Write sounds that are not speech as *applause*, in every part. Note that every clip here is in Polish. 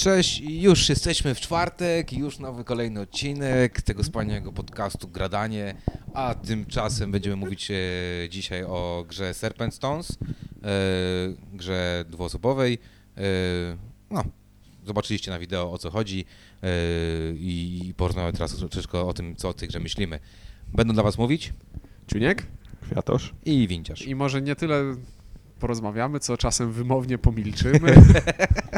Cześć, już jesteśmy w czwartek, już nowy kolejny odcinek tego wspaniałego podcastu Gradanie, a tymczasem będziemy mówić e, dzisiaj o grze Serpent Stones, e, grze dwuosobowej. E, no, zobaczyliście na wideo o co chodzi i porozmawiamy teraz troszeczkę o tym, co o tej grze myślimy. Będą dla was mówić Czuniek? Kwiatosz. i Winciarz. I może nie tyle porozmawiamy, co czasem wymownie pomilczymy. *laughs*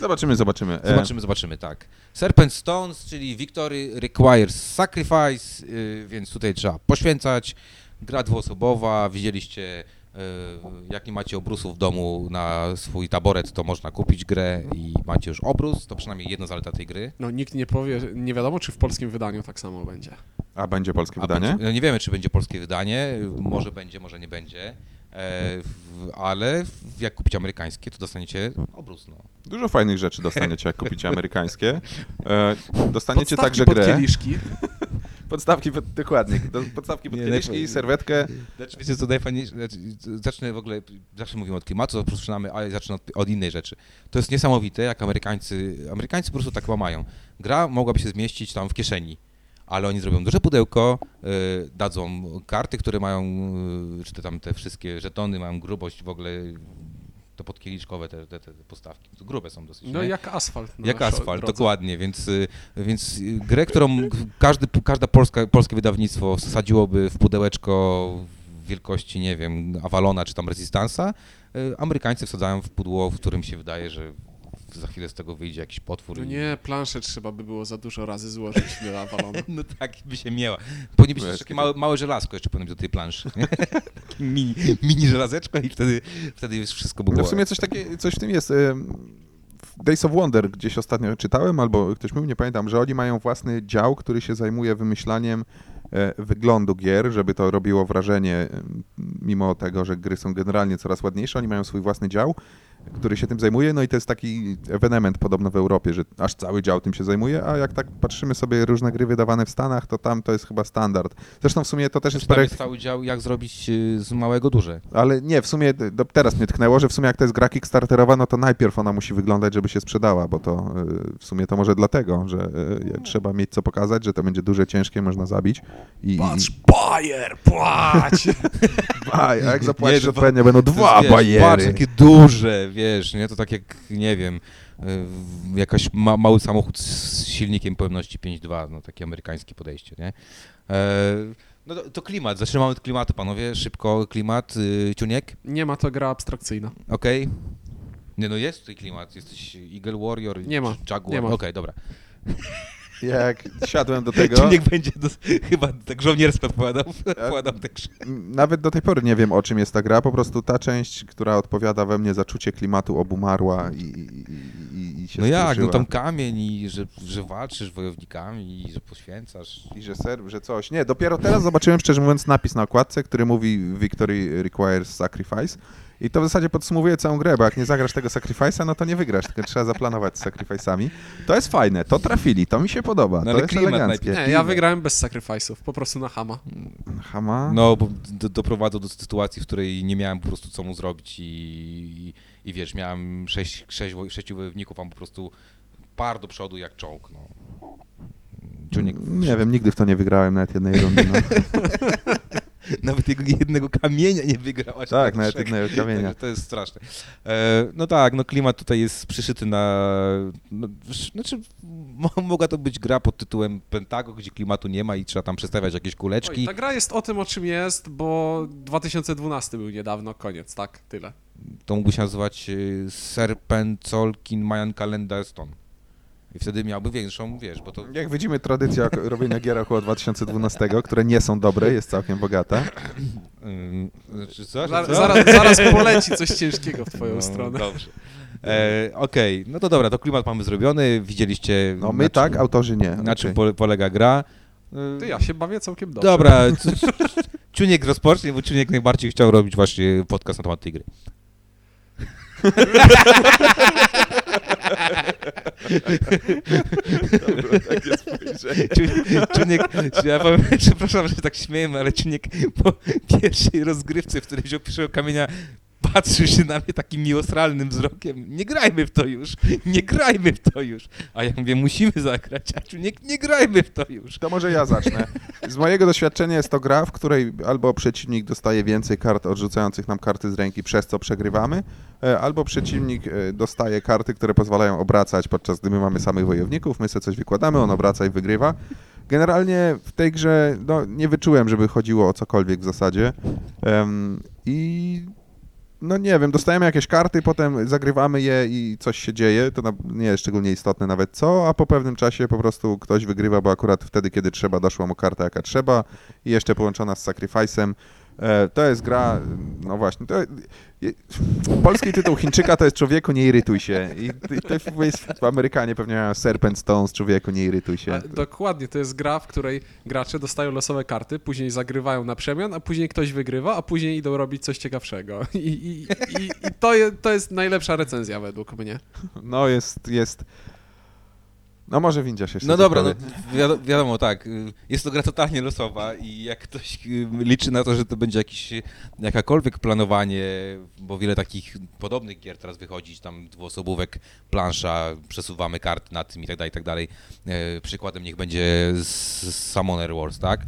Zobaczymy, zobaczymy. E, Zobaczymy, zobaczymy, tak. Serpent Stones, czyli Victory Requires Sacrifice, yy, więc tutaj trzeba poświęcać. Gra dwuosobowa, widzieliście, yy, jak nie macie obrusu w domu na swój taboret, to można kupić grę i macie już obrus, to przynajmniej jedna zaleta tej gry. No nikt nie powie, nie wiadomo czy w polskim wydaniu tak samo będzie. A będzie polskie A wydanie? Będzie, no nie wiemy, czy będzie polskie wydanie, może będzie, może nie będzie, ale w- jak kupić amerykańskie, to dostaniecie obrus, no. Dużo fajnych rzeczy dostaniecie, jak kupicie *laughs* amerykańskie. E, dostaniecie Podstawki także pod grę. kieliszki. *laughs* Podstawki, pod, dokładnie. Do, podstawki pod Nie, kieliszki, najfajniej- serwetkę. Znaczy, wiecie co najfajniejsze, znaczy, zacznę w ogóle, zawsze mówimy od klimatu, rozpoczynamy, ale zacznę od, od innej rzeczy. To jest niesamowite, jak Amerykańcy, Amerykańcy po prostu tak łamają. Gra mogłaby się zmieścić tam w kieszeni, ale oni zrobią duże pudełko, y, dadzą karty, które mają, y, czy te tam te wszystkie żetony mają grubość w ogóle, to podkieliczkowe te, te, te postawki, to grube są dosyć. No nie? jak asfalt. Jak asfalt, drodze. dokładnie, więc, y, więc grę, którą każdy, każda polska, polskie wydawnictwo wsadziłoby w pudełeczko wielkości, nie wiem, Avalona czy tam Resistance'a, y, Amerykańcy wsadzają w pudło, w którym się wydaje, że za chwilę z tego wyjdzie jakiś potwór. No i- nie, planszę trzeba by było za dużo razy złożyć do Avalona. *laughs* No tak by się miała. Powinien być takie małe, małe żelazko jeszcze powinno być do tej planszy. *laughs* mini, mini żelazeczko i wtedy, wtedy już wszystko by było. No w sumie coś, takie, coś w tym jest. W Days of Wonder gdzieś ostatnio czytałem, albo ktoś mówił, nie pamiętam, że oni mają własny dział, który się zajmuje wymyślaniem e, wyglądu gier, żeby to robiło wrażenie, mimo tego, że gry są generalnie coraz ładniejsze, oni mają swój własny dział, który się tym zajmuje, no i to jest taki ewenement podobno w Europie, że aż cały dział tym się zajmuje, a jak tak patrzymy sobie różne gry wydawane w Stanach, to tam to jest chyba standard. Zresztą w sumie to też jest Tam projekt, jest cały dział, jak zrobić y, z małego duże. ale nie, w sumie do, teraz mnie tknęło, że w sumie jak to jest gra kickstarterowa, no to najpierw ona musi wyglądać, żeby się sprzedała, bo to y, w sumie to może dlatego, że y, trzeba mieć co pokazać, że to będzie duże, ciężkie, można zabić. I, Patrz, Bayer, płać! *laughs* a jak zapłacisz to- odpowiednio, będą dwa bajery. Patrz, jakie duże, wiesz, nie? To tak jak, nie wiem, y, jakaś ma, mały samochód z silnikiem pojemności 5.2, no takie amerykańskie podejście, nie? E, no to, to klimat, zaczynamy od klimatu, panowie, szybko klimat, y, ciuniek, Nie ma to gra abstrakcyjna. okej? Nie no, jest tutaj klimat, jesteś Eagle Warrior, Nie ma, Jaguar, nie ma. okej, dobra. *laughs* Jak siadłem do *laughs* tego, Ciuniek będzie do, chyba tak żołnierstwo odpowiadał tak, że- nawet do tej pory nie wiem, o czym jest ta gra, po prostu ta część, która odpowiada we mnie za czucie klimatu obumarła i, i, i, i się No jak, no tam kamień i że, że walczysz wojownikami i że poświęcasz. I że ser, że coś. Nie, dopiero teraz zobaczyłem, szczerze mówiąc, napis na okładce, który mówi Victory requires sacrifice. I to w zasadzie podsumowuje całą grę, bo jak nie zagrasz tego sacrifice'a, no to nie wygrasz, tylko trzeba zaplanować z sacrifice'ami. To jest fajne, to trafili, to mi się podoba, No to jest eleganckie. najpierw. Nie, ja wygrałem bez sacrifice'ów, po prostu na hama. Hama? No, bo do, doprowadzał do sytuacji, w której nie miałem po prostu co mu zrobić i, i, i wiesz, miałem sześć, sześć, sześciu wojowników, a po prostu par do przodu jak czołg, no. Nie wiem, nigdy w to nie wygrałem nawet jednej rundy. No. *laughs* Nawet jego jednego kamienia nie wygrał. aż Tak, nawet trzech. jednego kamienia. To jest straszne. E, no tak, no klimat tutaj jest przyszyty na... No, znaczy, mo- mogła to być gra pod tytułem Pentago, gdzie klimatu nie ma i trzeba tam przestawiać jakieś kuleczki. Oj, ta gra jest o tym, o czym jest, bo 2012 był niedawno, koniec, tak? Tyle. to mógłby się nazywać y, Serpentolkin Mayan Calendar Stone. I wtedy miałby większą, wiesz, bo to... Jak widzimy, tradycja *laughs* robienia gier około 2012, które nie są dobre, jest całkiem bogata. Znaczy, co? Zar- co? zaraz, zaraz poleci coś ciężkiego w twoją No, stronę. Dobrze. E, Okej, no to dobra, to klimat mamy zrobiony, widzieliście... No my na tak, czym- autorzy nie. Na czym Okej. pole- polega gra. Ty, ja się bawię całkiem dobrze. Dobra, *laughs* Ciuniek rozpocznie, bo Ciuniek najbardziej chciał robić właśnie podcast na temat tej gry. *laughs* Dobra, takie spojrzenie. *laughs* Ciuniek, ja powiem, *laughs* przepraszam, że tak śmiejemy, ale Ciuniek po pierwszej rozgrywce, w której wziął pierwszego kamienia, patrzysz się na mnie takim miłosralnym wzrokiem, nie grajmy w to już, nie grajmy w to już. A ja mówię, musimy zagrać, Aciu, nie, nie grajmy w to już. To może ja zacznę. Z mojego doświadczenia jest to gra, w której albo przeciwnik dostaje więcej kart odrzucających nam karty z ręki, przez co przegrywamy, e, albo przeciwnik e, dostaje karty, które pozwalają obracać, podczas gdy my mamy samych wojowników, my sobie coś wykładamy, on obraca i wygrywa. Generalnie w tej grze no, nie wyczułem, żeby chodziło o cokolwiek w zasadzie. Em, I no nie wiem, dostajemy jakieś karty, potem zagrywamy je i coś się dzieje, to nie jest szczególnie istotne nawet co, a po pewnym czasie po prostu ktoś wygrywa, bo akurat wtedy, kiedy trzeba, doszła mu karta jaka trzeba i jeszcze połączona z Sacrifice'em. E, to jest gra, no właśnie, to, polski tytuł Chińczyka to jest Człowieku, nie irytuj się. I, i to jest, w Amerykanie pewnie mają Serpent Stones, Człowieku, nie irytuj się. A, Dokładnie, to jest gra, w której gracze dostają losowe karty, później zagrywają na przemian, a później ktoś wygrywa, a później idą robić coś ciekawszego. I, i, i, i to, je, to jest najlepsza recenzja według mnie. No jest, jest... No może Windziarz jeszcze No dobra, no, wiadomo, wiadomo, tak, jest to gra totalnie losowa i jak ktoś y, liczy na to, że to będzie jakiś, y, jakakolwiek planowanie, bo wiele takich podobnych gier teraz wychodzi, tam dwuosobówek, plansza, przesuwamy karty na tym i tak dalej, i tak dalej. E, Przykładem niech będzie Summoner Wars, tak?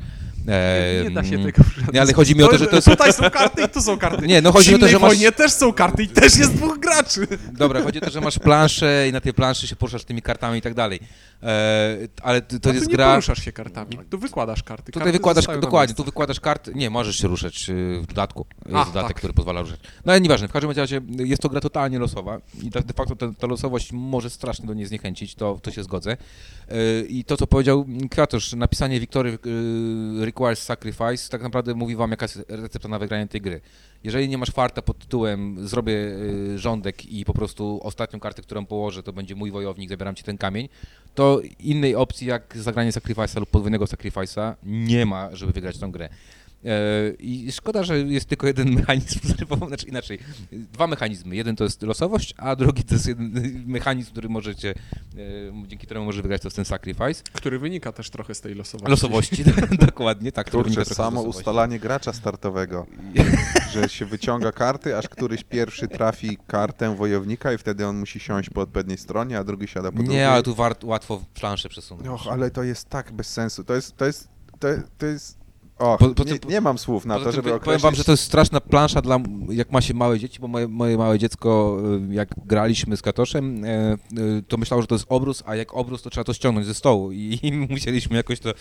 E, Nie, nie da się tego Nie, ale chodzi mi o to, że to jest... Tutaj są karty i tu są karty. *laughs* Nie, no chodzi o to, że masz- wojnie też są karty i też jest dwóch graczy. Dobra, chodzi o to, że masz planszę i na tej planszy się poruszasz tymi kartami i tak dalej. E, ale to, to jest nie gra... poruszasz się kartami, tu wykładasz karty. Tutaj karty wykładasz, dokładnie, tu wykładasz karty, nie, możesz się ruszać y, w dodatku, jest A, dodatek, tak. który pozwala ruszać. No ale nieważne, w każdym razie jest to gra totalnie losowa i de facto ta, ta losowość może strasznie do niej zniechęcić, to, to się zgodzę. Y, I to, co powiedział Kwiatosz, napisanie Wiktory requires sacrifice, tak naprawdę mówi wam jaka jest recepta na wygranie tej gry. Jeżeli nie masz farta pod tytułem zrobię y, rządek i po prostu ostatnią kartę, którą położę, to będzie mój wojownik, zabieram ci ten kamień, to innej opcji jak zagranie Sacrifice'a lub podwójnego Sacrifice'a nie ma, żeby wygrać tą grę. E, I szkoda, że jest tylko jeden *laughs* mechanizm, znaczy inaczej, dwa mechanizmy. Jeden to jest losowość, a drugi to jest jeden *laughs* mechanizm, który możecie, e, dzięki któremu może wygrać to jest ten Sacrifice. Który wynika też trochę z tej losowości. Losowości, *laughs* dokładnie, tak. Kurczę, samo ustalanie gracza startowego, że się wyciąga karty, aż któryś pierwszy trafi kartę wojownika i wtedy on musi siąść po odpowiedniej stronie, a drugi siada po drugiej. Nie, ale tu wart, łatwo planszę przesunąć. Och, ale to jest tak bez sensu. To jest, to jest, to, to jest... Och, Po- po nie, tym- nie mam słów na to, tym żeby powiem określić... wam, że to jest straszna plansza dla, jak ma się małe dzieci, bo moje, moje małe dziecko, y, jak graliśmy z Katoszem, e, y, to myślało, że to jest obrus, a jak obrus, to trzeba to ściągnąć ze stołu i, *laughs* i musieliśmy jakoś to, e,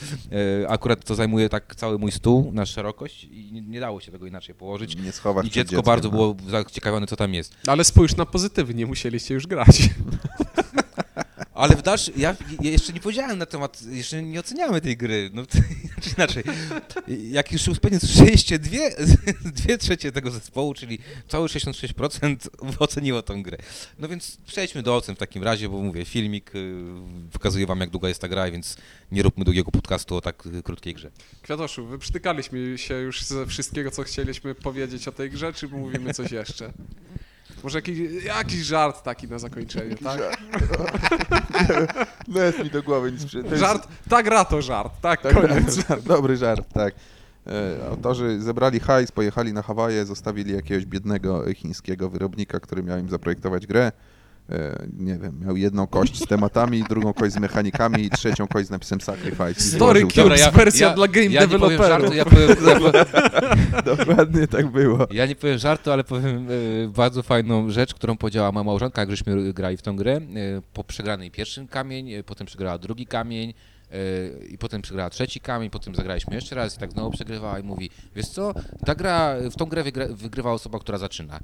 akurat to zajmuje tak cały mój stół na szerokość i nie, nie dało się tego inaczej położyć. Nie schować I dziecko dzieckiem, bardzo no. było zaciekawione, co tam jest. Ale spójrz na pozytywy, nie musieliście już grać. *laughs* Ale w dalszym, ja, jeszcze nie powiedziałem na temat, jeszcze nie oceniamy tej gry, no *laughs* znaczy inaczej, jak już uspędnię słyszeliście, dwie, *laughs* dwie trzecie tego zespołu, czyli całe 66% oceniło tą grę. No więc przejdźmy do ocen w takim razie, bo mówię, filmik y, wykazuje wam jak długa jest ta gra, więc nie róbmy długiego podcastu o tak y, krótkiej grze. Kwiatoszu, wyprztykaliśmy się już ze wszystkiego, co chcieliśmy powiedzieć o tej grze, czy mówimy coś jeszcze? Może jakiś, jakiś żart taki na zakończenie, tak? Jest *laughs* mi do głowy nic przy... to jest- Żart, ta gra to żart, tak, Tak, koniec. żart, dobry żart, tak. E, Autorzy zebrali hajs, pojechali na Hawaje, zostawili jakiegoś biednego chińskiego wyrobnika, który miał im zaprojektować grę. E, Nie wiem, miał jedną kość z tematami, *laughs* drugą kość z mechanikami i trzecią kość z napisem Sacrifice. Story. Cubes, wersja dla game ja developerów. żartu, ja powiem, ja powiem, *laughs* Dokładnie tak było. Ja nie powiem żartu, ale powiem e, bardzo fajną rzecz, którą powiedziała moja małżonka, jak żeśmy grali w tą grę. E, po przegranej pierwszy kamień, potem przegrała drugi kamień i potem przegrała trzeci kamień, potem zagraliśmy jeszcze raz i tak znowu przegrywała i mówi, wiesz co, ta gra, w tą grę wygrywa osoba, która zaczyna.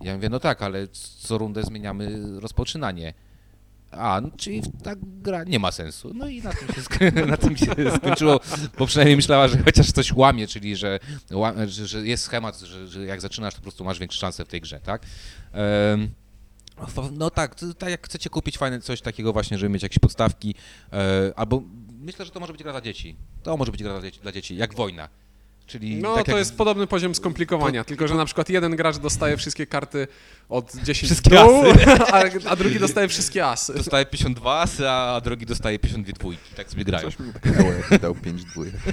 Ja mówię, no tak, ale co rundę zmieniamy rozpoczynanie. A, no, czyli ta gra nie ma sensu. No i na tym się, sk- *laughs* na tym się skończyło, bo przynajmniej myślała, że chociaż coś łamie, czyli że, ła- że, że jest schemat, że, że jak zaczynasz, to po prostu masz większe szanse w tej grze, tak? F- no tak, tak jak chcecie kupić fajne coś takiego właśnie, żeby mieć jakieś podstawki, e, albo myślę, że to może być gra dla dzieci. To może być gra dla dzieci, dla dzieci jak wojna. Czyli No tak to jak jest podobny poziom skomplikowania, tylko że na przykład jeden gracz dostaje wszystkie karty od 10 Wszystkie dół, asy. *laughs* a, a drugi dostaje wszystkie asy. dostaje 52 asy, a drugi dostaje 52 dwójki, tak sobie grają. Coś mi jak dał 5 dwójek. *laughs*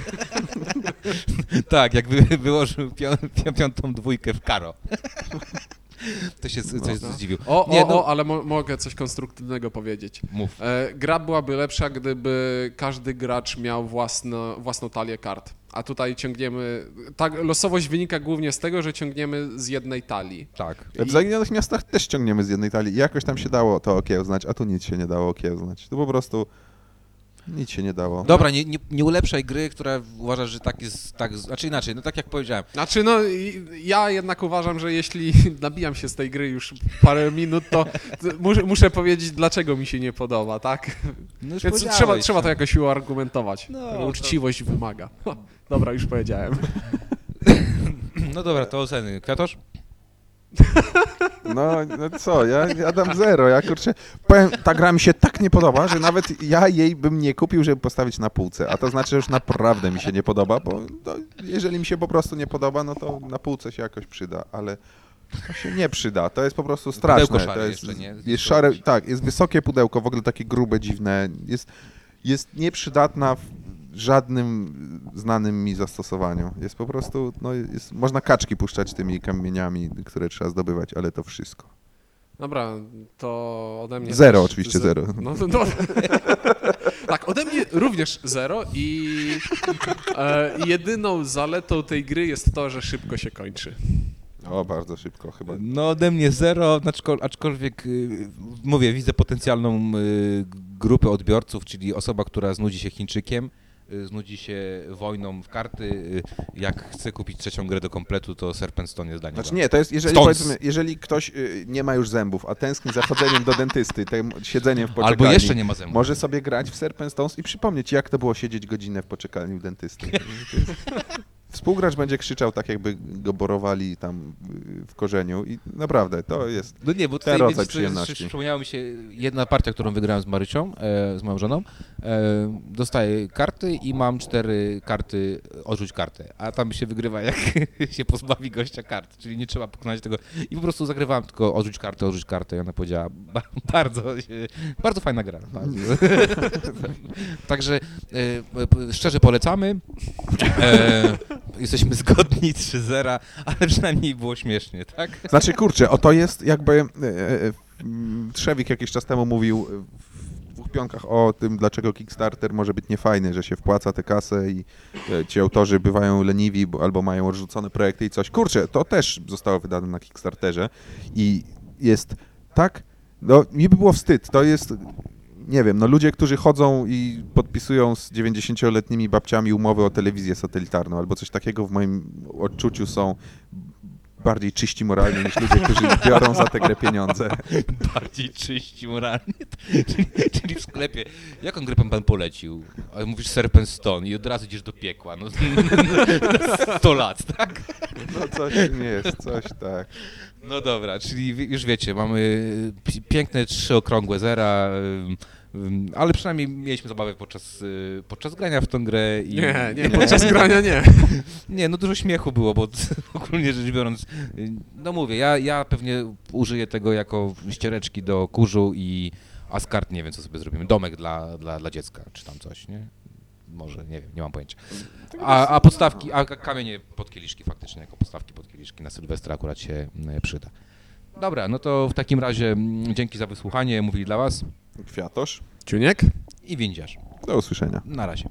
Tak, jakby wyłożył pią, pią, piątą dwójkę w karo. *laughs* To się coś No. zdziwił. O, Nie, o, no- o, ale mo mogę coś konstruktywnego powiedzieć. Mów. E, gra byłaby lepsza, gdyby każdy gracz miał własno, własną talię kart. A tutaj ciągniemy. Tak, losowość wynika głównie z tego, że ciągniemy z jednej talii. Tak. W Zaginionych Miastach też ciągniemy z jednej talii. Jakoś tam się dało to okiełznać, a tu nic się nie dało okiełznać. Tu po prostu nic się nie dało. Dobra, nie, nie, nie ulepszaj gry, która uważasz, że tak jest, tak, znaczy inaczej, no tak jak powiedziałem. Znaczy, no, i- ja jednak uważam, że jeśli *laughs* nabijam się z tej gry już parę minut, to to *laughs* muszę, muszę powiedzieć, dlaczego mi się nie podoba, tak? No Więc trzeba, trzeba to jakoś uargumentować. No, to- Uczciwość wymaga. *laughs* Dobra, już powiedziałem. *laughs* No dobra, to oceny. Kwiatosz? No, no co, ja, ja dam zero. Ja kurczę, powiem, ta gra mi się tak nie podoba, że nawet ja jej bym nie kupił, żeby postawić na półce. A to znaczy, że już naprawdę mi się nie podoba, bo to, jeżeli mi się po prostu nie podoba, no to na półce się jakoś przyda, ale to się nie przyda. To jest po prostu straszne. Szare to jest, jeszcze, nie? jest szare, tak, jest wysokie pudełko, w ogóle takie grube, dziwne. Jest, jest nieprzydatna w żadnym znanym mi zastosowaniu. Jest po prostu, no jest, można kaczki puszczać tymi kamieniami, które trzeba zdobywać, ale to wszystko. Dobra, to ode mnie. Zero, też oczywiście ze- zero. No, no, no. *laughs* tak, ode mnie również zero i e, jedyną zaletą tej gry jest to, że szybko się kończy. O, bardzo szybko chyba. No ode mnie zero, aczkol- aczkolwiek y, mówię, widzę potencjalną y, grupę odbiorców, czyli osoba, która znudzi się Chińczykiem, y, znudzi się wojną w karty, y, jak chce kupić trzecią grę do kompletu, to Serpent Stone jest dla niego. Znaczy nie, to jest, jeżeli jeżeli ktoś y, nie ma już zębów, a tęskni za chodzeniem do dentysty, tym siedzeniem w poczekalni, Albo jeszcze nie ma zębów. może sobie grać w Serpent Stones i przypomnieć, jak to było siedzieć godzinę w poczekalni u dentysty. *laughs* Współgracz będzie krzyczał tak, jakby go borowali tam w korzeniu i naprawdę, to jest... No nie, bo Ten tutaj rodzaj przyjemności. przypomniała mi się jedna partia, którą wygrałem z Marycią, e, z moją żoną. E, dostaję karty i mam cztery karty, odrzuć kartę. A tam się wygrywa, jak *laughs* się pozbawi gościa kart, czyli nie trzeba pokonać tego. I po prostu zagrywałem tylko odrzuć kartę, odrzuć kartę i ona powiedziała, ba, bardzo, bardzo fajna gra. Bardzo. *laughs* Także e, szczerze polecamy. E, jesteśmy *laughs* zgodni 3-0, ale przynajmniej było śmiesznie, tak? Znaczy, kurczę, o to jest jakby... E, e, mm, Trzewik jakiś czas temu mówił e, w dwóch pionkach o tym, dlaczego Kickstarter może być niefajny, że się wpłaca tę kasę i e, ci autorzy bywają leniwi bo- albo mają odrzucone projekty i coś. Kurczę, to też zostało wydane na Kickstarterze i jest tak... No, mi by było wstyd. To jest... Nie wiem, no ludzie, którzy chodzą i podpisują z 90-letnimi babciami umowy o telewizję satelitarną albo coś takiego w moim odczuciu są bardziej czyści moralnie niż ludzie, którzy *laughs* biorą za tę grę pieniądze. bardziej czyści moralnie. *laughs* czyli, czyli w sklepie. Jaką grę pan, polecił? A mówisz Serpent Stone i od razu idziesz do piekła. No, *laughs* 100 lat, tak? No coś tym jest, coś tak. No dobra, czyli już wiecie, mamy pi- piękne trzy okrągłe zera, ale przynajmniej mieliśmy zabawę podczas, y, podczas grania w tą grę. I, Nie, nie, podczas *laughs* grania nie. Nie, no dużo śmiechu było, bo *laughs* ogólnie rzecz biorąc, y, no mówię, ja, ja pewnie użyję tego jako ściereczki do kurzu i a z kart nie wiem, co sobie zrobimy. Domek dla, dla, dla dziecka, czy tam coś, nie? Może, nie wiem, nie mam pojęcia. A, a podstawki, a kamienie pod kieliszki faktycznie, jako podstawki pod kieliszki na Sylwestra akurat się mm, przyda. Dobra, no to w takim razie mm, dzięki za wysłuchanie, mówili dla was Kwiatosz, Ciuniek? i windziarz. do usłyszenia. Na razie.